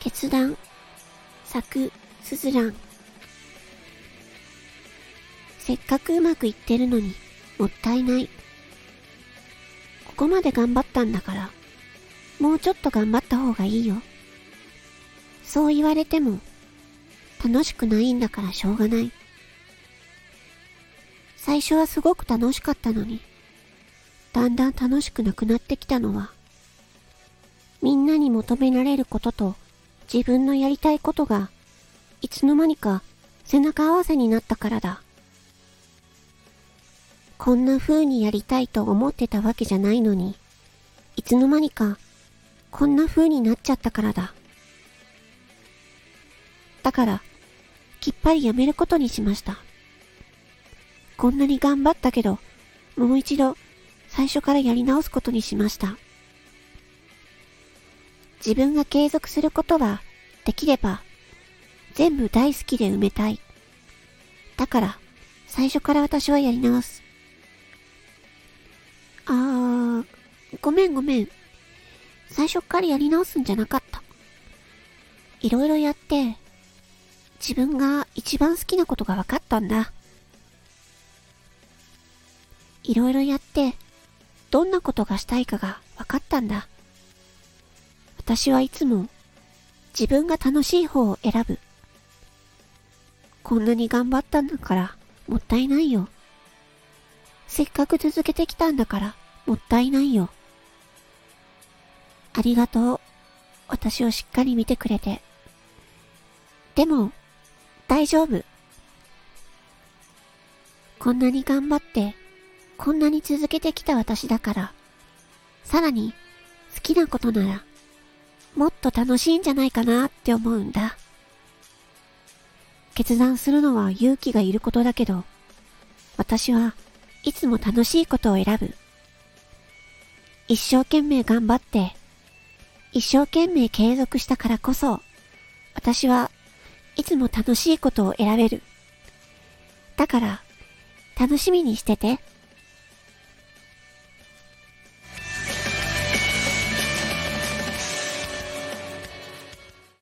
決断、作、すずらん。せっかくうまくいってるのに、もったいない。ここまで頑張ったんだから、もうちょっと頑張った方がいいよ。そう言われても、楽しくないんだからしょうがない。最初はすごく楽しかったのに、だんだん楽しくなくなってきたのは、みんなに求められることと自分のやりたいことが、いつの間にか背中合わせになったからだ。こんな風にやりたいと思ってたわけじゃないのに、いつの間にかこんな風になっちゃったからだ。だから、きっぱりやめることにしました。こんなに頑張ったけど、もう一度最初からやり直すことにしました。自分が継続することはできれば全部大好きで埋めたい。だから最初から私はやり直す。あー、ごめんごめん。最初からやり直すんじゃなかった。いろいろやって自分が一番好きなことが分かったんだ。いろいろやって、どんなことがしたいかが分かったんだ。私はいつも自分が楽しい方を選ぶ。こんなに頑張ったんだからもったいないよ。せっかく続けてきたんだからもったいないよ。ありがとう。私をしっかり見てくれて。でも、大丈夫。こんなに頑張って、こんなに続けてきた私だから、さらに好きなことなら、もっと楽しいんじゃないかなって思うんだ。決断するのは勇気がいることだけど、私はいつも楽しいことを選ぶ。一生懸命頑張って、一生懸命継続したからこそ、私はいつも楽しいことを選べる。だから、楽しみにしてて。